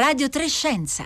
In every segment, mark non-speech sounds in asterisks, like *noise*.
Radio Trescenza.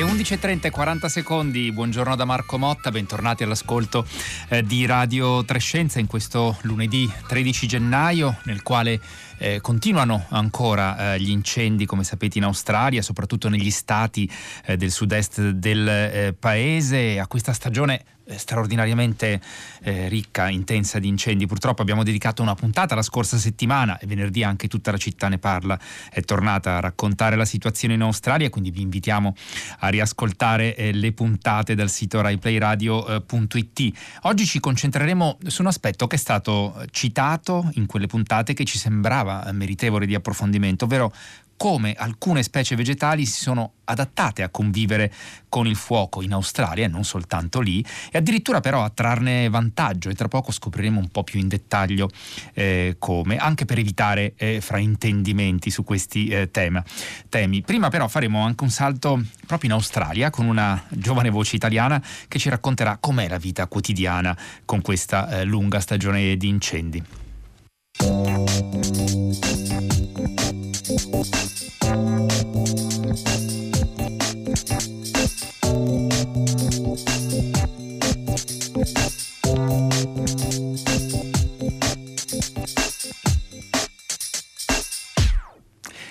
Le 11.30 e 40 secondi, buongiorno da Marco Motta, bentornati all'ascolto eh, di Radio Trescenza in questo lunedì 13 gennaio nel quale eh, continuano ancora eh, gli incendi, come sapete, in Australia, soprattutto negli stati eh, del sud-est del eh, paese. A questa stagione straordinariamente eh, ricca, intensa di incendi. Purtroppo abbiamo dedicato una puntata la scorsa settimana e venerdì anche tutta la città ne parla, è tornata a raccontare la situazione in Australia, quindi vi invitiamo a riascoltare eh, le puntate dal sito raiplayradio.it. Oggi ci concentreremo su un aspetto che è stato citato in quelle puntate che ci sembrava meritevole di approfondimento, ovvero come alcune specie vegetali si sono adattate a convivere con il fuoco in Australia e non soltanto lì, e addirittura però a trarne vantaggio e tra poco scopriremo un po' più in dettaglio eh, come, anche per evitare eh, fraintendimenti su questi eh, tema, temi. Prima però faremo anche un salto proprio in Australia con una giovane voce italiana che ci racconterà com'è la vita quotidiana con questa eh, lunga stagione di incendi.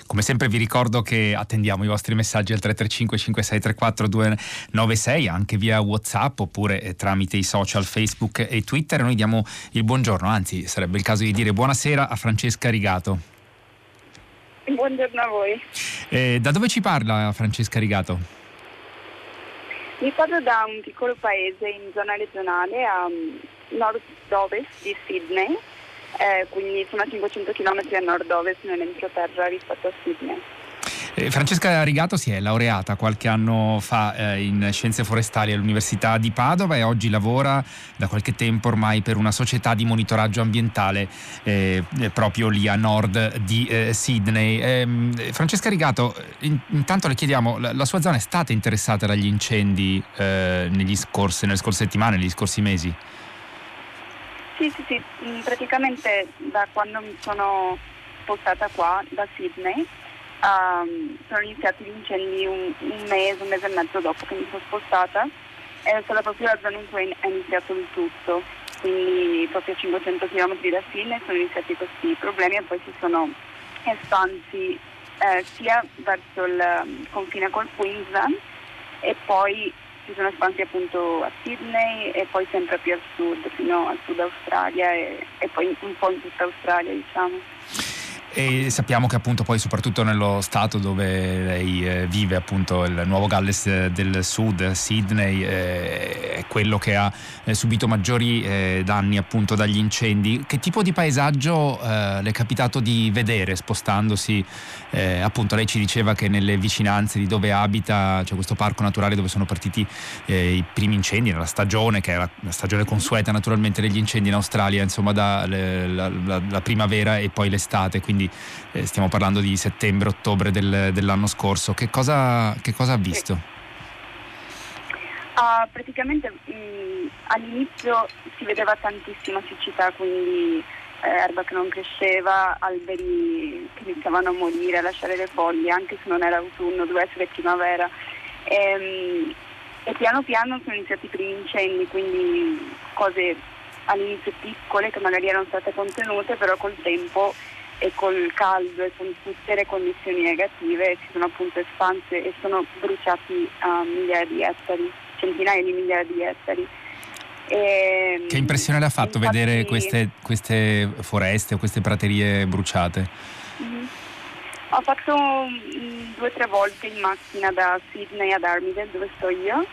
Come sempre vi ricordo che attendiamo i vostri messaggi al 335 5634 296 anche via Whatsapp oppure eh, tramite i social Facebook e Twitter. Noi diamo il buongiorno, anzi sarebbe il caso di dire buonasera a Francesca Rigato. *laughs* Buongiorno a voi. Eh, da dove ci parla Francesca Rigato? Mi parlo da un piccolo paese in zona regionale a mm, nord-ovest di Sydney, eh, quindi sono a 500 km a nord-ovest nell'entroterra rispetto a Sydney. Eh, Francesca Rigato si è laureata qualche anno fa eh, in scienze forestali all'Università di Padova e oggi lavora da qualche tempo ormai per una società di monitoraggio ambientale eh, proprio lì a nord di eh, Sydney. Ehm, Francesca Rigato, in, intanto le chiediamo, la, la, sua zona è stata interessata dagli incendi eh, scorsi, nelle scorse settimane, negli scorsi mesi? Sì, sì, sì, mm, praticamente da quando mi sono spostata qua, da Sydney, um, sono iniziati gli incendi un, un, mese, un mese e mezzo dopo che mi sono spostata e è stata proprio la zona in cui è iniziato il tutto, quindi proprio a 500 km da Sydney sono iniziati questi problemi e poi si sono espansi eh, sia verso il um, confine col Queensland e poi si sono espansi appunto a Sydney e poi sempre più al sud, fino al sud Australia e, e poi un po' in tutta Australia diciamo. E sappiamo che appunto poi soprattutto nello stato dove lei eh, vive, appunto il Nuovo Galles eh, del Sud, Sydney, eh, è quello che ha subito maggiori danni appunto dagli incendi. Che tipo di paesaggio le è capitato di vedere spostandosi? appunto lei ci diceva che nelle vicinanze di dove abita c'è questo parco naturale dove sono partiti i primi incendi nella stagione, che è la, stagione consueta naturalmente degli incendi in Australia, insomma da le, la, la, la primavera e poi l'estate. Quindi quindi eh, stiamo parlando di settembre-ottobre del, dell'anno scorso. Che cosa, che cosa ha visto? Uh, praticamente mh, all'inizio si vedeva tantissima siccità, quindi eh, erba che non cresceva, alberi che iniziavano a morire, a lasciare le foglie, anche se non era autunno, doveva essere primavera. E, ehm, e piano piano sono iniziati i primi incendi, quindi cose all'inizio piccole che magari erano state contenute, però col tempo e col caldo e con tutte le condizioni negative si sono appunto espanse e sono bruciati a migliaia di ettari, centinaia di migliaia di ettari. E, che impressione le ha fatto infatti, vedere queste, queste, foreste o queste praterie bruciate? Mm-hmm. Ho fatto mm, due o tre volte in macchina da Sydney ad Armidale dove sto io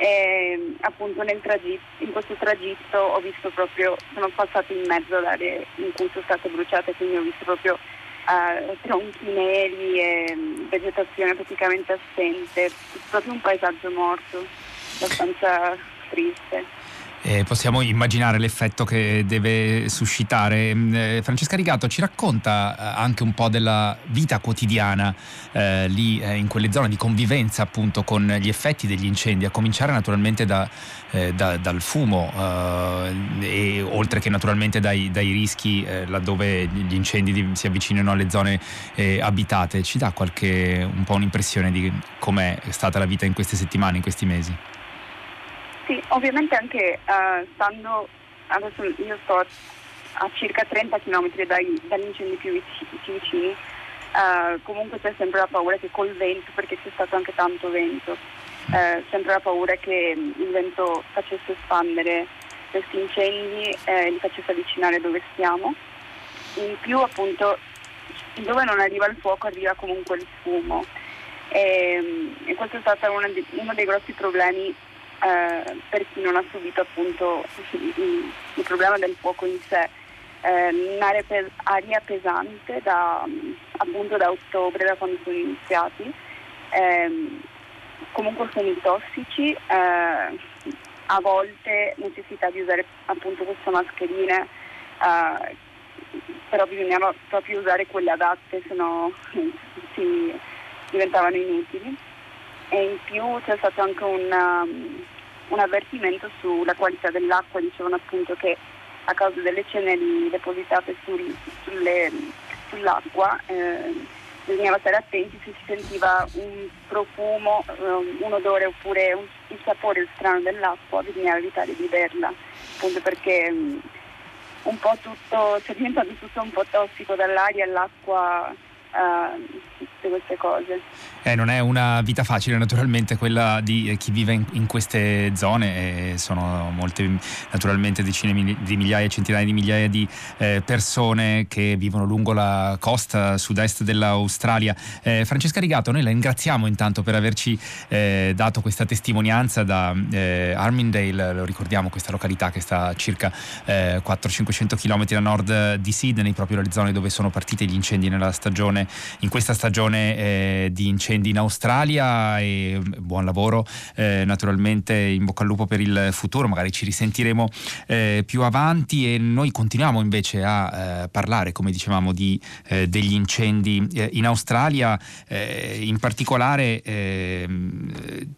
e appunto tragitto, in questo tragitto ho visto proprio, sono passata in mezzo ad aree in cui sono state bruciate, quindi ho visto proprio uh, tronchi neri e mm, vegetazione praticamente assente, proprio un paesaggio morto, abbastanza triste. Eh, possiamo immaginare l'effetto che deve suscitare. Mm, eh, Francesca Rigato ci racconta eh, anche un po' della vita quotidiana eh, lì eh, in quelle zone di convivenza appunto con gli effetti degli incendi, a cominciare naturalmente da, eh, da, dal fumo e oltre che naturalmente dai, dai rischi laddove gli incendi di, si avvicinano alle zone abitate. Ci dà qualche, un po' un'impressione di com'è stata la vita in queste settimane, in questi mesi? Sì, ovviamente anche uh, stando, adesso io sto a circa 30 km dai, dagli incendi più vicini, uh, comunque c'è sempre la paura che col vento, perché c'è stato anche tanto vento, uh, sempre la paura che il vento facesse espandere questi incendi e li facesse avvicinare dove stiamo. In più appunto dove non arriva il fuoco arriva comunque il fumo e, e questo è stato uno, uno dei grossi problemi eh, per chi non ha subito appunto il, il problema del fuoco in sé. Eh, un'area pe- aria pesante da, appunto da ottobre, da quando sono iniziati, eh, comunque fumi tossici, eh, a volte necessità di usare appunto queste mascherine, eh, però bisognava proprio usare quelle adatte, se no *laughs* si diventavano inutili e in più c'è stato anche un, um, un avvertimento sulla qualità dell'acqua, dicevano appunto che a causa delle ceneri depositate sul, sulle, sull'acqua eh, bisognava stare attenti se si sentiva un profumo, um, un odore oppure un, il sapore strano dell'acqua, bisognava evitare di berla, appunto perché um, un po' tutto, sta diventando tutto un po' tossico dall'aria e l'acqua uh, tutte queste cose. Eh, non è una vita facile naturalmente quella di chi vive in, in queste zone, eh, sono molte naturalmente decine di migliaia, centinaia di migliaia di eh, persone che vivono lungo la costa sud-est dell'Australia. Eh, Francesca Rigato, noi la ringraziamo intanto per averci eh, dato questa testimonianza da eh, Armindale, lo ricordiamo questa località che sta a circa 400-500 km a nord di Sydney, proprio le zone dove sono partiti gli incendi nella stagione, in questa stagione eh, di incendi in Australia e mm, buon lavoro eh, naturalmente in bocca al lupo per il futuro, magari ci risentiremo eh, più avanti e noi continuiamo invece a eh, parlare come dicevamo di, eh, degli incendi eh, in Australia, in particolare ehm,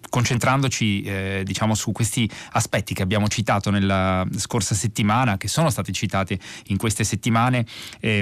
concentrandoci diciamo su questi aspetti che abbiamo citato nella scorsa settimana, che sono stati citati in queste settimane,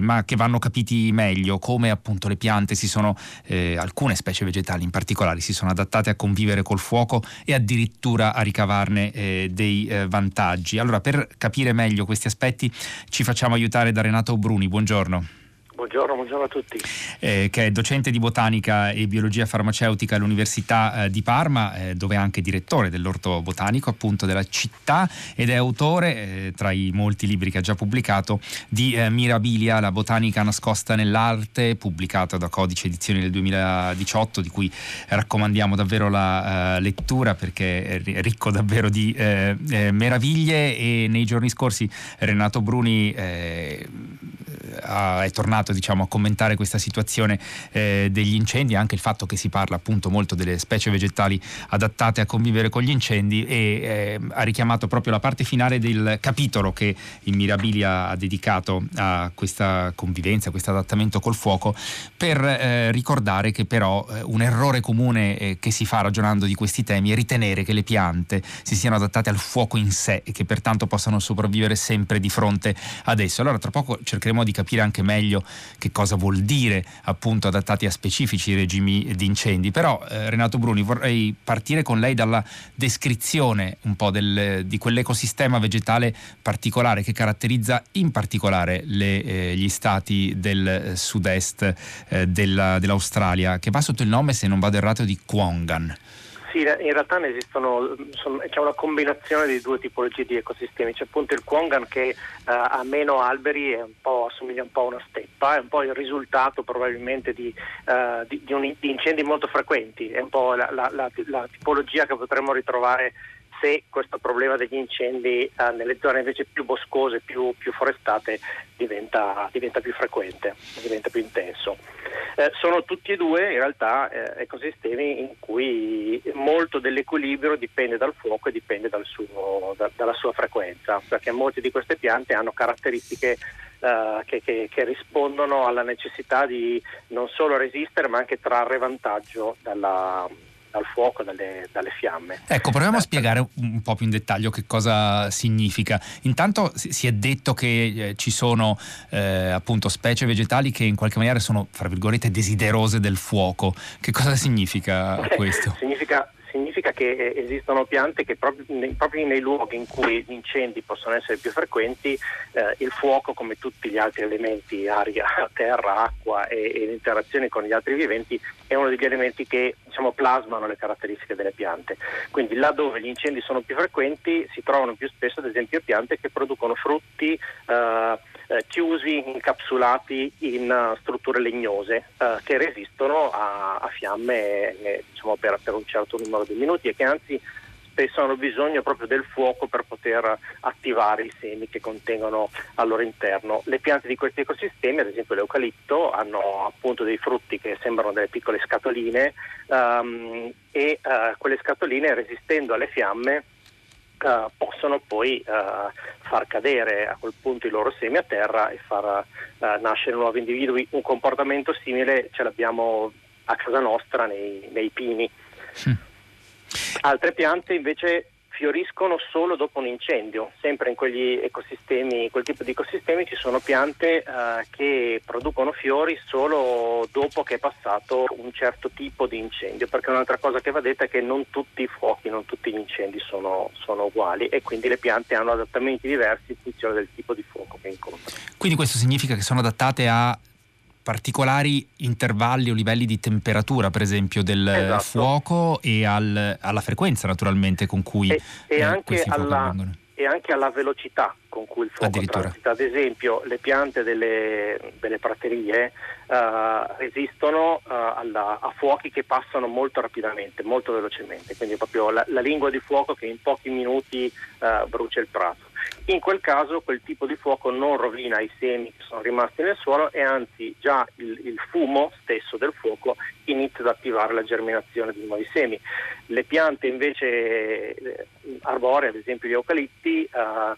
ma che vanno capiti meglio, come appunto le piante si sono eh, alcune specie vegetali in particolare si sono adattate a convivere col fuoco e addirittura a ricavarne eh, dei eh, vantaggi. Allora, per capire meglio questi aspetti ci facciamo aiutare da Renato Bruni. Buongiorno. Buongiorno, buongiorno, a tutti. Eh, che è docente di botanica e biologia farmaceutica all'Università eh, di Parma, eh, dove è anche direttore dell'orto botanico appunto della città ed è autore, eh, tra i molti libri che ha già pubblicato, di eh, Mirabilia, la botanica nascosta nell'arte, pubblicato da Codice Edizioni del 2018, di cui raccomandiamo davvero la uh, lettura perché è ricco davvero di meraviglie e nei giorni scorsi Renato Bruni è tornato diciamo, a commentare questa situazione eh, degli incendi, anche il fatto che si parla appunto molto delle specie vegetali adattate a convivere con gli incendi e eh, ha richiamato proprio la parte finale del capitolo che il Mirabilia ha dedicato a questa convivenza, a questo adattamento col fuoco, per eh, ricordare che però eh, un errore comune eh, che si fa ragionando di questi temi è ritenere che le piante si siano adattate al fuoco in sé e che pertanto possano sopravvivere sempre di fronte ad esso. Allora tra poco cercheremo di capire anche meglio che cosa vuol dire appunto adattati a specifici regimi di incendi. Però eh, Renato Bruni vorrei partire con lei dalla descrizione un po' del, di quell'ecosistema vegetale particolare che caratterizza in particolare le, eh, gli stati del sud-est eh, della, dell'Australia, che va sotto il nome, se non vado errato, di Kwongan. Sì, in realtà ne esistono, c'è una combinazione di due tipologie di ecosistemi. C'è appunto il Kwongan che uh, ha meno alberi e assomiglia un po' a una steppa, è un po' il risultato probabilmente di, uh, di, di, un, di incendi molto frequenti, è un po' la, la, la, la tipologia che potremmo ritrovare se questo problema degli incendi eh, nelle zone invece più boscose, più, più forestate diventa, diventa, più frequente, diventa più intenso. Eh, sono tutti e due in realtà eh, ecosistemi in cui molto dell'equilibrio dipende dal fuoco e dipende dal suo, da, dalla sua frequenza, perché molte di queste piante hanno caratteristiche Uh, che, che, che, rispondono alla necessità di non solo resistere ma anche trarre vantaggio dalla, dal fuoco, dalle, dalle, fiamme. Ecco, proviamo a spiegare un po' più in dettaglio che cosa significa. Intanto si è detto che eh, ci sono eh, appunto specie vegetali che in qualche maniera sono, fra virgolette, desiderose del fuoco. Che cosa significa *laughs* questo? significa significa che eh, esistono piante che proprio, proprio, nei luoghi in cui gli incendi possono essere più frequenti, eh, il fuoco, come tutti gli altri elementi, aria, *laughs* terra, acqua e, e le interazioni con gli altri viventi, è uno degli elementi che diciamo, plasmano le caratteristiche delle piante. Quindi laddove gli incendi sono più frequenti si trovano più spesso ad esempio piante che producono frutti eh, eh, chiusi, incapsulati in uh, strutture legnose uh, che resistono a, a fiamme eh, diciamo, per, per, un certo numero di minuti e che anzi spesso hanno bisogno proprio del fuoco per poter attivare i semi che contengono al loro interno. Le piante di questi ecosistemi, ad esempio l'eucalipto, hanno appunto dei frutti che sembrano delle piccole scatoline um, e uh, quelle scatoline resistendo alle fiamme Uh, possono poi uh, far cadere a quel punto i loro semi a terra e far uh, nascere nuovi individui. Un comportamento simile ce l'abbiamo a casa nostra nei, nei pini. Sì. Altre piante invece fioriscono solo dopo un incendio. Sempre in quegli ecosistemi, quel tipo di ecosistemi ci sono piante eh, che producono fiori solo dopo che è passato un certo tipo di incendio, perché un'altra cosa che va detta è che non tutti i fuochi, non tutti gli incendi sono, sono uguali e quindi le piante hanno adattamenti diversi in funzione del tipo di fuoco che incontrano. Quindi questo significa che sono adattate a particolari intervalli o livelli di temperatura, per esempio, del esatto. fuoco e al, alla frequenza naturalmente con cui e, e eh, anche alla, e anche alla velocità con cui il fuoco transita. Ad esempio le piante delle, delle praterie uh, resistono uh, alla, a fuochi che passano molto rapidamente, molto velocemente, quindi proprio la, la lingua di fuoco che in pochi minuti uh, brucia il prato. In quel caso quel tipo di fuoco non rovina i semi che sono rimasti nel suolo e anzi già il, il fumo stesso del fuoco inizia ad attivare la germinazione di nuovi semi. Le piante invece eh, arboree, ad esempio gli eucalitti, eh,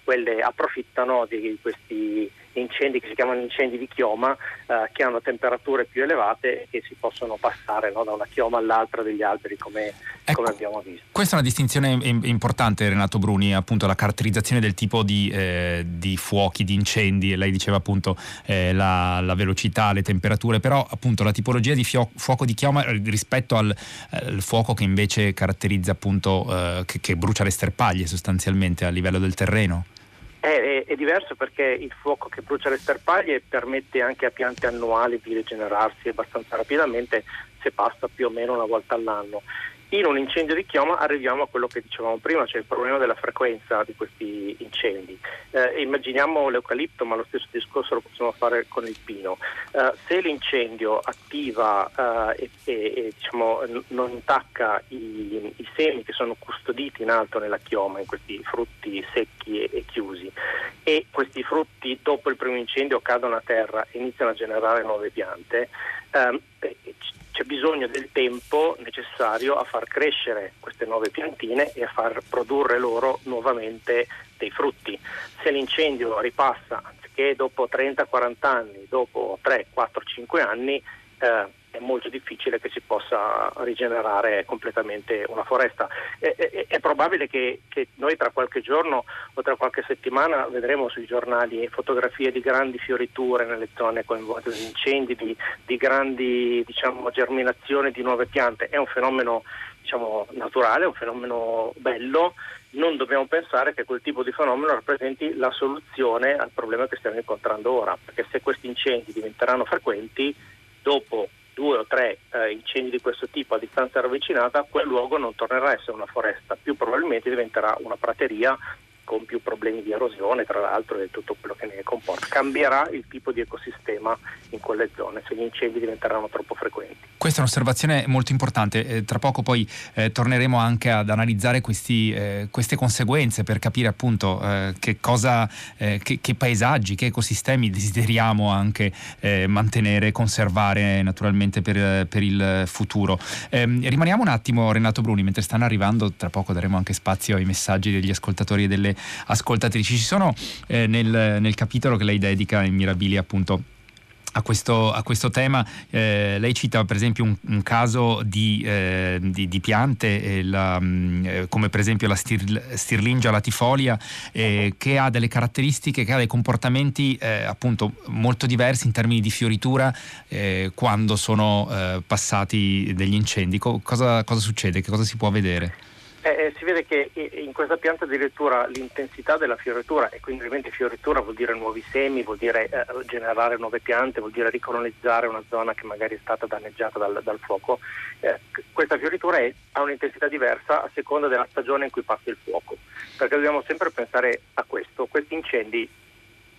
quelle approfittano di questi incendi che si chiamano incendi di chioma, eh, che hanno temperature più elevate e che si possono passare no, da una chioma all'altra degli alberi come, ecco, come, abbiamo visto. Questa è una distinzione importante Renato Bruni, appunto la caratterizzazione del tipo di, eh, di fuochi, di incendi, lei diceva appunto eh, la, la, velocità, le temperature, però appunto la tipologia di fio- fuoco di chioma rispetto al, al, fuoco che invece caratterizza appunto eh, che, che brucia le sterpaglie sostanzialmente a livello del terreno. È, diverso perché il fuoco che brucia le sterpaglie permette anche a piante annuali di rigenerarsi abbastanza rapidamente se passa più o meno una volta all'anno in un incendio di chioma arriviamo a quello che dicevamo prima, cioè il problema della frequenza di questi incendi. Eh, immaginiamo l'eucalipto, ma lo stesso discorso lo possiamo fare con il pino. Eh, se l'incendio attiva eh, e, e diciamo, non intacca i, i, semi che sono custoditi in alto nella chioma, in questi frutti secchi e, e chiusi, e questi frutti dopo il primo incendio cadono a terra e iniziano a generare nuove piante, ehm, c'è bisogno del tempo necessario a far crescere queste nuove piantine e a far produrre loro nuovamente dei frutti. Se l'incendio ripassa, anziché dopo 30-40 anni, dopo 3, 4, 5 anni, eh, è molto difficile che si possa rigenerare completamente una foresta. È, è, è probabile che, che, noi tra qualche giorno o tra qualche settimana vedremo sui giornali fotografie di grandi fioriture nelle zone coinvolte da incendi, di, di grandi diciamo, germinazioni di nuove piante. È un fenomeno diciamo, naturale, un fenomeno bello. Non dobbiamo pensare che quel tipo di fenomeno rappresenti la soluzione al problema che stiamo incontrando ora, perché se questi incendi diventeranno frequenti, dopo due o tre eh, incendi di questo tipo a distanza ravvicinata, quel luogo non tornerà a essere una foresta, più probabilmente diventerà una prateria con più problemi di erosione tra l'altro e tutto quello che ne comporta. Cambierà il tipo di ecosistema in quelle zone se gli incendi diventeranno troppo frequenti. Questa è un'osservazione molto importante, eh, tra poco poi eh, torneremo anche ad analizzare questi, eh, queste conseguenze per capire appunto eh, che cosa, eh, che, che, paesaggi, che ecosistemi desideriamo anche eh, mantenere conservare naturalmente per, per il futuro. Ehm, rimaniamo un attimo Renato Bruni, mentre stanno arrivando, tra poco daremo anche spazio ai messaggi degli ascoltatori e delle ascoltatrici. Ci sono nel, nel capitolo che lei dedica in Mirabili appunto a questo, a questo, tema. Eh, lei cita per esempio un, un caso di, eh, di, di piante eh, la, mm, come per esempio la stir, Stirlingia latifolia eh, che ha delle caratteristiche, che ha dei comportamenti eh, appunto molto diversi in termini di fioritura eh, quando sono passati degli incendi. Co- cosa, cosa succede? Che cosa si può vedere? Eh, eh, si vede che in questa pianta addirittura l'intensità della fioritura, e quindi ovviamente fioritura vuol dire nuovi semi, vuol dire eh, generare nuove piante, vuol dire ricolonizzare una zona che magari è stata danneggiata dal, dal fuoco, eh, questa fioritura è, ha un'intensità diversa a seconda della stagione in cui passa il fuoco, perché dobbiamo sempre pensare a questo, questi incendi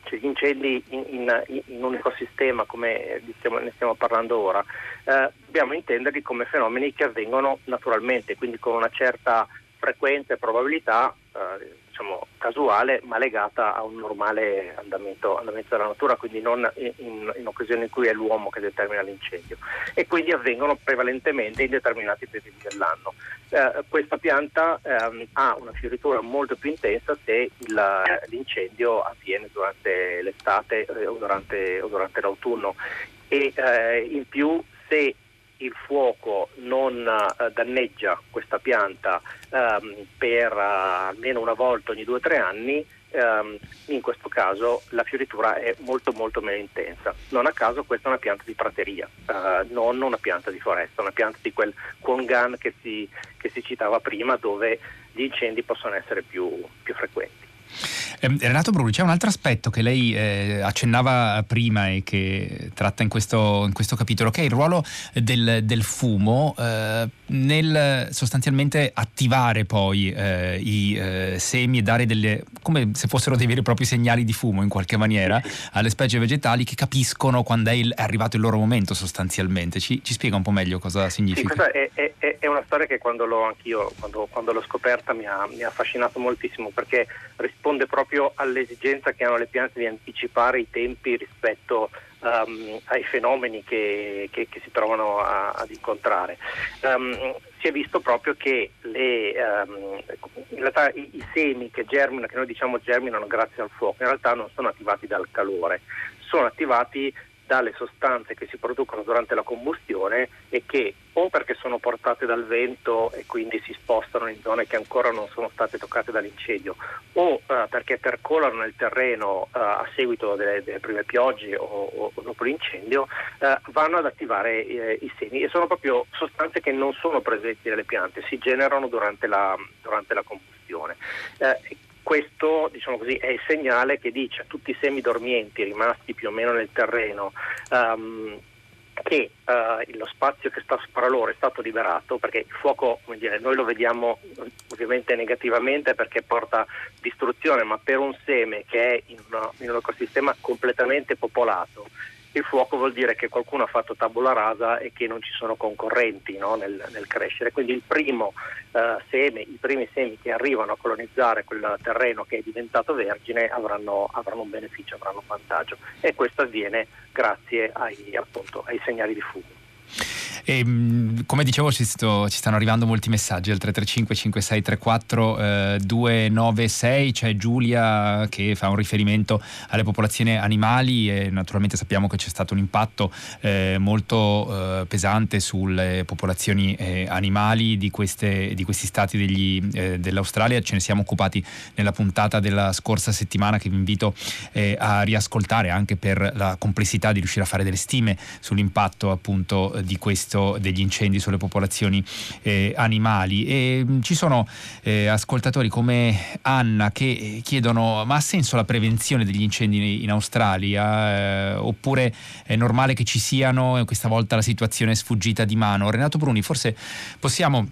cioè gli incendi in, in, in, un ecosistema come stiamo, ne stiamo parlando ora, eh, dobbiamo intenderli come fenomeni che avvengono naturalmente, quindi con una certa frequenza e probabilità eh, diciamo, casuale ma legata a un normale andamento, andamento della natura, quindi non in, in, occasioni in cui è l'uomo che determina l'incendio e quindi avvengono prevalentemente in determinati periodi dell'anno. Eh, questa pianta eh, ha una fioritura molto più intensa se il, l'incendio avviene durante l'estate eh, o durante, o durante l'autunno e eh, in più se il fuoco non uh, danneggia questa pianta um, per uh, almeno una volta ogni due o tre anni, um, in questo caso la fioritura è molto molto meno intensa. Non a caso questa è una pianta di prateria, uh, non una pianta di foresta, una pianta di quel Kwangan che si, che si citava prima dove gli incendi possono essere più, più frequenti. Eh, Renato Bruni, c'è un altro aspetto che lei eh, accennava prima e che tratta in questo, in questo, capitolo, che è il ruolo del, del fumo eh, nel sostanzialmente attivare poi eh, i eh, semi e dare delle, come se fossero dei veri e propri segnali di fumo in qualche maniera alle specie vegetali che capiscono quando è, il, è arrivato il loro momento sostanzialmente. Ci, ci, spiega un po' meglio cosa significa? Sì, questa è, è, è, una storia che quando l'ho anch'io, quando, quando l'ho scoperta mi ha, mi ha affascinato moltissimo perché risponde proprio all'esigenza che hanno le piante di anticipare i tempi rispetto um, ai fenomeni che, che, che si trovano a, ad incontrare. Um, si è visto proprio che le, um, in realtà i, i, semi che germinano, che noi diciamo germinano grazie al fuoco, in realtà non sono attivati dal calore, sono attivati dalle sostanze che si producono durante la combustione e che o perché sono portate dal vento e quindi si spostano in zone che ancora non sono state toccate dall'incendio o eh, perché percolano nel terreno eh, a seguito delle, delle prime piogge o, o, dopo l'incendio eh, vanno ad attivare eh, i semi. E sono proprio sostanze che non sono presenti nelle piante, si generano durante la, durante la combustione. Eh, questo diciamo così, è il segnale che dice a tutti i semi dormienti rimasti più o meno nel terreno um, che uh, lo spazio che sta sopra loro è stato liberato perché il fuoco dire, noi lo vediamo ovviamente negativamente perché porta distruzione ma per un seme che è in, una, in un ecosistema completamente popolato il fuoco vuol dire che qualcuno ha fatto tabula rasa e che non ci sono concorrenti no, nel, nel, crescere. Quindi il primo eh, seme, i primi semi che arrivano a colonizzare quel terreno che è diventato vergine avranno, avranno un beneficio, avranno un vantaggio e questo avviene grazie ai, appunto, ai segnali di fumo. E, ehm, come dicevo ci, sto, ci, stanno arrivando molti messaggi al 335 5634 eh, 296 c'è Giulia che fa un riferimento alle popolazioni animali e naturalmente sappiamo che c'è stato un impatto eh, molto eh, pesante sulle popolazioni eh, animali di, queste, di, questi stati degli, eh, dell'Australia. Ce ne siamo occupati nella puntata della scorsa settimana che vi invito eh, a riascoltare anche per la complessità di riuscire a fare delle stime sull'impatto appunto di questo, degli incendi sulle popolazioni eh, animali. E mm, ci sono eh, ascoltatori come Anna che chiedono ma ha senso la prevenzione degli incendi in Australia eh, oppure è normale che ci siano questa volta la situazione è sfuggita di mano? Renato Bruni, forse possiamo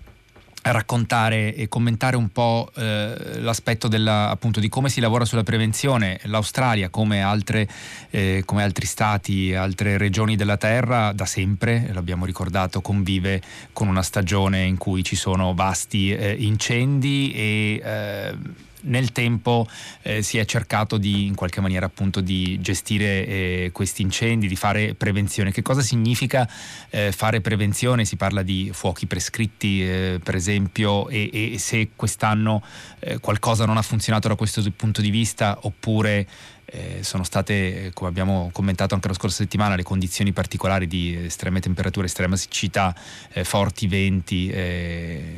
raccontare e commentare un po' eh, l'aspetto della, appunto, di come si lavora sulla prevenzione. L'Australia, come, altre, eh, come altri stati, altre regioni della Terra, da sempre, l'abbiamo ricordato, convive con una stagione in cui ci sono vasti eh, incendi e eh, nel tempo eh, si è cercato di in qualche maniera appunto di gestire eh, questi incendi, di fare prevenzione. Che cosa significa eh, fare prevenzione? Si parla di fuochi prescritti eh, per esempio e, e se quest'anno eh, qualcosa non ha funzionato da questo punto di vista oppure eh, sono state, come abbiamo commentato anche la scorsa settimana, le condizioni particolari di estreme temperature, estrema siccità, eh, forti venti eh,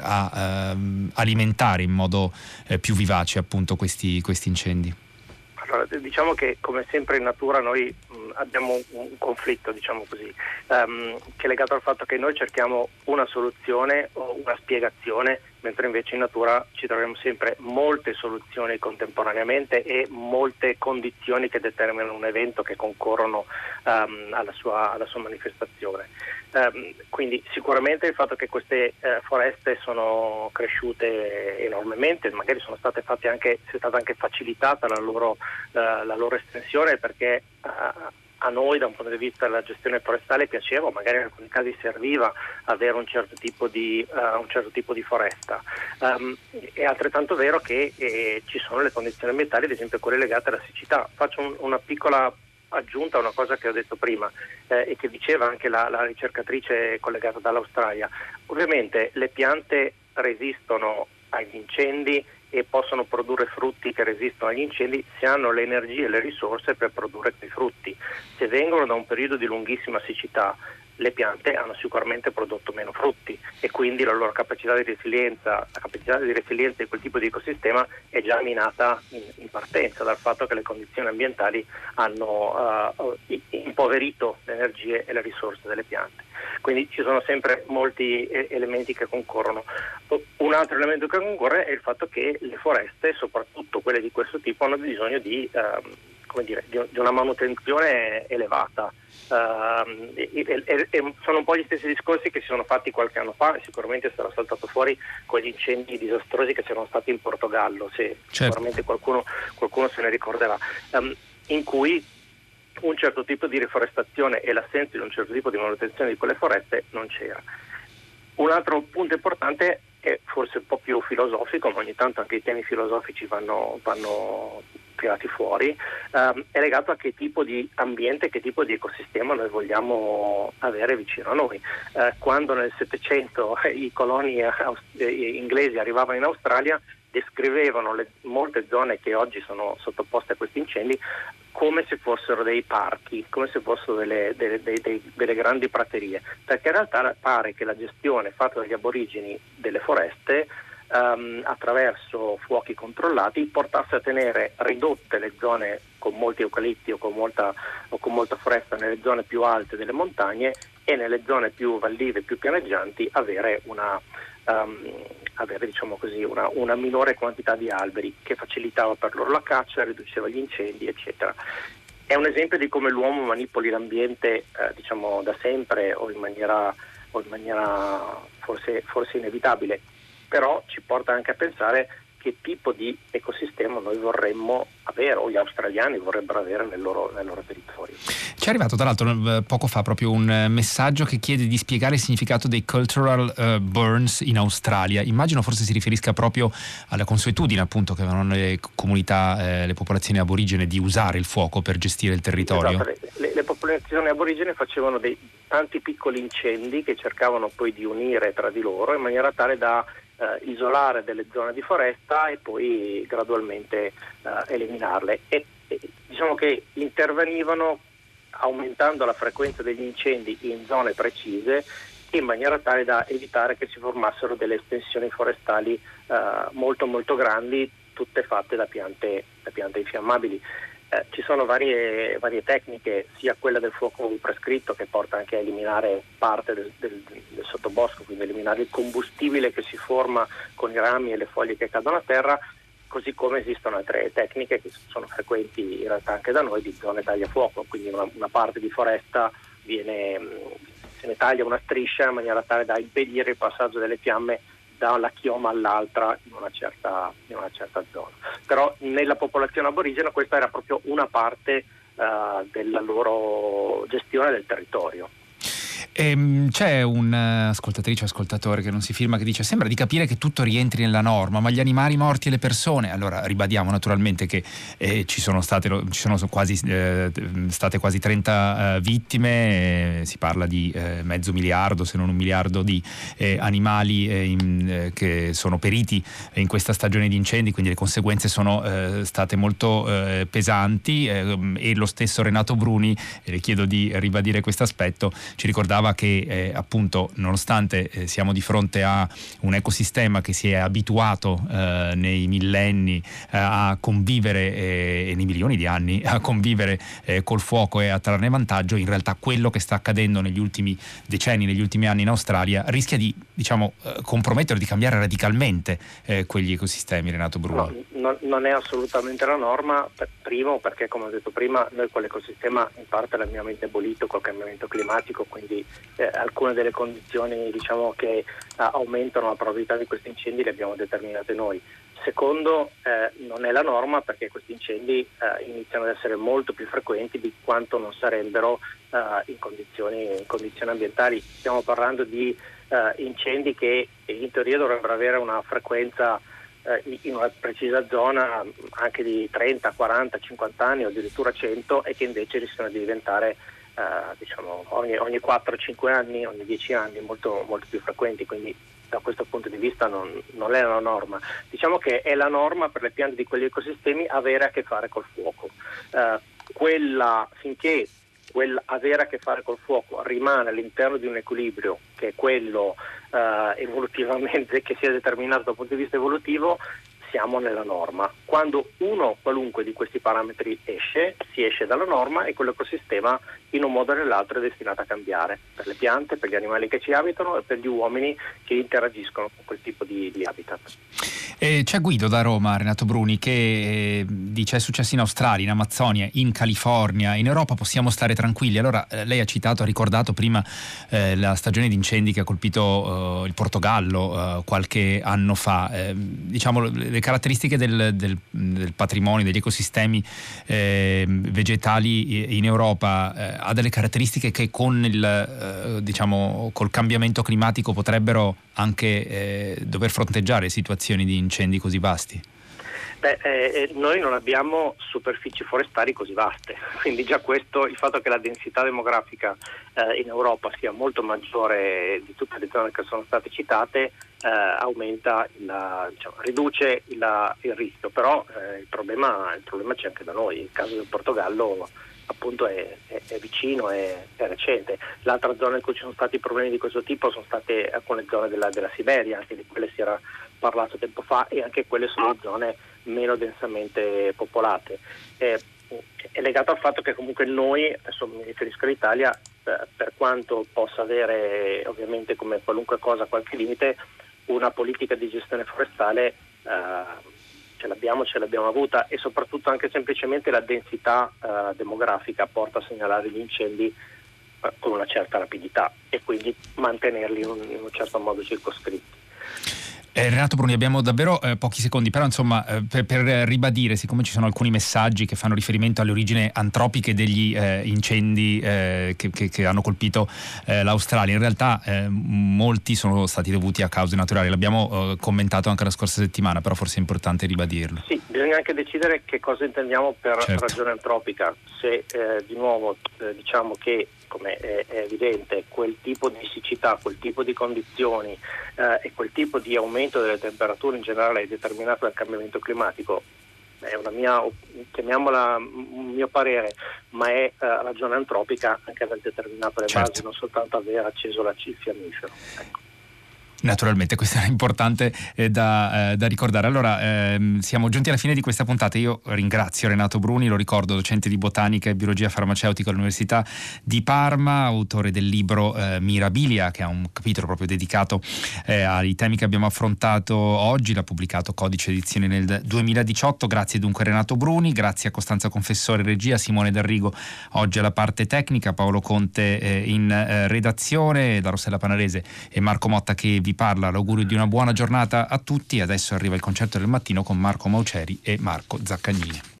a ehm, alimentare in modo eh, più vivace appunto questi, questi incendi. Allora, diciamo che come sempre in natura noi mh, abbiamo un, conflitto, diciamo così, um, che è legato al fatto che noi cerchiamo una soluzione o una spiegazione mentre invece in natura ci troviamo sempre molte soluzioni contemporaneamente e molte condizioni che determinano un evento che concorrono um, alla, sua, alla, sua, manifestazione. Um, quindi sicuramente il fatto che queste uh, foreste sono cresciute enormemente, magari sono state fatte anche, è stata anche facilitata la loro, uh, la loro estensione perché uh, a noi da un punto di vista della gestione forestale piaceva, magari in alcuni casi serviva avere un certo tipo di, uh, un certo tipo di foresta. Um, è altrettanto vero che eh, ci sono le condizioni ambientali, ad esempio quelle legate alla siccità. Faccio un, una piccola aggiunta a una cosa che ho detto prima eh, e che diceva anche la, la ricercatrice collegata dall'Australia. Ovviamente le piante resistono agli incendi e possono produrre frutti che resistono agli incendi se hanno le energie e le risorse per produrre quei frutti. Se vengono da un periodo di lunghissima siccità, le piante hanno sicuramente prodotto meno frutti e quindi la loro capacità di resilienza, la capacità di resilienza di quel tipo di ecosistema è già minata in, in partenza dal fatto che le condizioni ambientali hanno uh, impoverito le energie e le risorse delle piante. Quindi ci sono sempre molti elementi che concorrono. Un altro elemento che concorre è il fatto che le foreste, soprattutto quelle di questo tipo, hanno bisogno di, uh, dire, di, di una manutenzione elevata. Uh, e, e, e sono un po' gli stessi discorsi che si sono fatti qualche anno fa e sicuramente sarà saltato fuori con gli incendi disastrosi che c'erano stati in Portogallo, se certo. sicuramente qualcuno, qualcuno, se ne ricorderà, um, in cui un certo tipo di riforestazione e l'assenza di un certo tipo di manutenzione di quelle foreste non c'era. Un altro punto importante è forse un po' più filosofico, ma ogni tanto anche i temi filosofici vanno, vanno tirati fuori, ehm, è legato a che tipo di ambiente, che tipo di ecosistema noi vogliamo avere vicino a noi. Eh, quando nel Settecento *laughs* i coloni eh, inglesi arrivavano in Australia, descrivevano le, molte zone che oggi sono sottoposte a questi incendi come se fossero dei parchi, come se fossero delle, delle, delle, delle, grandi praterie, perché in realtà pare che la gestione fatta dagli aborigeni delle foreste um, attraverso fuochi controllati portasse a tenere ridotte le zone con molti eucalipti o con molta, o con molta foresta nelle zone più alte delle montagne e nelle zone più vallive, più pianeggianti avere una um, avere diciamo così, una, una, minore quantità di alberi che facilitava per loro la caccia, riduceva gli incendi, eccetera. È un esempio di come l'uomo manipoli l'ambiente eh, diciamo, da sempre o in maniera, o in maniera forse, forse inevitabile, però ci porta anche a pensare che tipo di ecosistema noi vorremmo avere o gli australiani vorrebbero avere nel loro, nel loro territorio. Ci è arrivato tra l'altro eh, poco fa proprio un eh, messaggio che chiede di spiegare il significato dei cultural uh, burns in Australia. Immagino forse si riferisca proprio alla consuetudine appunto che avevano le comunità, eh, le popolazioni aborigene di usare il fuoco per gestire il territorio. Esatto, le, le, le popolazioni aborigene facevano dei tanti piccoli incendi che cercavano poi di unire tra di loro in maniera tale da eh, isolare delle zone di foresta e poi gradualmente eh, eliminarle. E, e, diciamo che intervenivano aumentando la frequenza degli incendi in zone precise in maniera tale da evitare che si formassero delle estensioni forestali eh, molto molto grandi, tutte fatte da piante, da piante infiammabili. Eh, ci sono varie, varie, tecniche, sia quella del fuoco prescritto che porta anche a eliminare parte del, del, del, sottobosco, quindi eliminare il combustibile che si forma con i rami e le foglie che cadono a terra, così come esistono altre tecniche che sono frequenti in realtà anche da noi di zone tagliafuoco, quindi una, una parte di foresta viene, se ne taglia una striscia in maniera tale da impedire il passaggio delle fiamme da una chioma all'altra in una, certa, in una certa zona. Però nella popolazione aborigena questa era proprio una parte uh, della loro gestione del territorio. Ehm, c'è un'ascoltatrice o ascoltatore che non si firma che dice sembra di capire che tutto rientri nella norma, ma gli animali morti e le persone, allora ribadiamo naturalmente che eh, ci sono state, ci sono quasi, eh, state quasi 30 eh, vittime, eh, si parla di eh, mezzo miliardo se non un miliardo di eh, animali in, che sono periti in questa stagione di incendi, quindi le conseguenze sono state molto pesanti e lo stesso Renato Bruni, le chiedo di ribadire questo aspetto, ci ricordava ricordava che eh, appunto nonostante eh, siamo di fronte a un ecosistema che si è abituato eh, nei millenni eh, a convivere eh, e nei milioni di anni a convivere eh, col fuoco e a trarne vantaggio, in realtà quello che sta accadendo negli ultimi decenni, negli ultimi anni in Australia rischia di diciamo, compromettere, di cambiare radicalmente quegli ecosistemi, Renato Bruno. No, non è assolutamente la norma, primo perché come ho detto prima noi quell'ecosistema in parte l'abbiamo indebolito col cambiamento climatico, quindi eh, alcune delle condizioni diciamo, che eh, aumentano la probabilità di questi incendi le abbiamo determinate noi. Secondo, eh, non è la norma perché questi incendi eh, iniziano ad essere molto più frequenti di quanto non sarebbero eh, in condizioni, in, condizioni, ambientali. Stiamo parlando di eh, incendi che in teoria dovrebbero avere una frequenza in una precisa zona anche di 30, 40, 50 anni o addirittura 100 e che invece rischiano di diventare eh, diciamo, ogni, ogni 4-5 anni, ogni 10 anni, molto, molto, più frequenti, quindi da questo punto di vista non, non, è la norma. Diciamo che è la norma per le piante di quegli ecosistemi avere a che fare col fuoco. Eh, quella, finché quel avere a che fare col fuoco rimane all'interno di un equilibrio che è quello eh, evolutivamente *laughs* che si è determinato dal punto di vista evolutivo, siamo nella norma. Quando uno qualunque di questi parametri esce, si esce dalla norma e quell'ecosistema in un modo o nell'altro è destinato a cambiare per le piante, per gli animali che ci abitano e per gli uomini che interagiscono con quel tipo di, di habitat. Eh, c'è Guido da Roma, Renato Bruni, che eh, dice è successo in Australia, in Amazzonia, in California, in Europa possiamo stare tranquilli. Allora eh, lei ha citato, ha ricordato prima eh, la stagione di incendi che ha colpito eh, il Portogallo eh, qualche anno fa. diciamo le caratteristiche del, del, del, patrimonio, degli ecosistemi vegetali in Europa ha delle caratteristiche che con il diciamo, col cambiamento climatico potrebbero anche dover fronteggiare situazioni di incendi così vasti? Beh, eh, eh, noi non abbiamo superfici forestali così vaste, *laughs* quindi già questo, il fatto che la densità demografica eh, in Europa sia molto maggiore di tutte le zone che sono state citate, eh, aumenta, il, diciamo, riduce il, il, rischio, però eh, il problema, il, problema, c'è anche da noi, il caso del Portogallo appunto è, è, è vicino, è, è, recente. L'altra zona in cui ci sono stati problemi di questo tipo sono state alcune zone della, della Siberia, anche di quelle si era parlato tempo fa e anche quelle sono zone meno densamente popolate. Eh, è legato al fatto che comunque noi, adesso mi riferisco all'Italia, eh, per quanto possa avere ovviamente come qualunque cosa qualche limite, una politica di gestione forestale eh, ce l'abbiamo, ce l'abbiamo avuta e soprattutto anche semplicemente la densità eh, demografica porta a segnalare gli incendi eh, con una certa rapidità e quindi mantenerli in un, in un certo modo circoscritti. Eh, Renato Bruni, abbiamo davvero eh, pochi secondi, però insomma eh, per, per, ribadire, siccome ci sono alcuni messaggi che fanno riferimento alle origini antropiche degli eh, incendi eh, che, che, che, hanno colpito eh, l'Australia, in realtà molti sono stati dovuti a cause naturali, l'abbiamo commentato anche la scorsa settimana, però forse è importante ribadirlo. Sì, bisogna anche decidere che cosa intendiamo per certo. ragione antropica, se di nuovo diciamo che come è, è, evidente, quel tipo di siccità, quel tipo di condizioni eh, e quel tipo di aumento delle temperature in generale è determinato dal cambiamento climatico, è una mia, chiamiamola un mio parere, ma è uh, ragione antropica anche aver determinato le certo. basi, non soltanto aver acceso la, il fiammifero. Ecco. Naturalmente, questo è importante eh, da, eh, da, ricordare. Allora, ehm, siamo giunti alla fine di questa puntata. Io ringrazio Renato Bruni, lo ricordo, docente di botanica e biologia farmaceutica all'Università di Parma, autore del libro eh, Mirabilia, che ha un capitolo proprio dedicato eh, ai temi che abbiamo affrontato oggi. L'ha pubblicato Codice Edizione nel 2018. Grazie dunque Renato Bruni, grazie a Costanza Confessore Regia, Simone D'Arrigo oggi alla parte tecnica, Paolo Conte eh, in eh, redazione, da Rossella Panarese e Marco Motta che vi parla l'augurio di una buona giornata a tutti. Adesso arriva il concerto del mattino con Marco Mauceri e Marco Zaccagnini.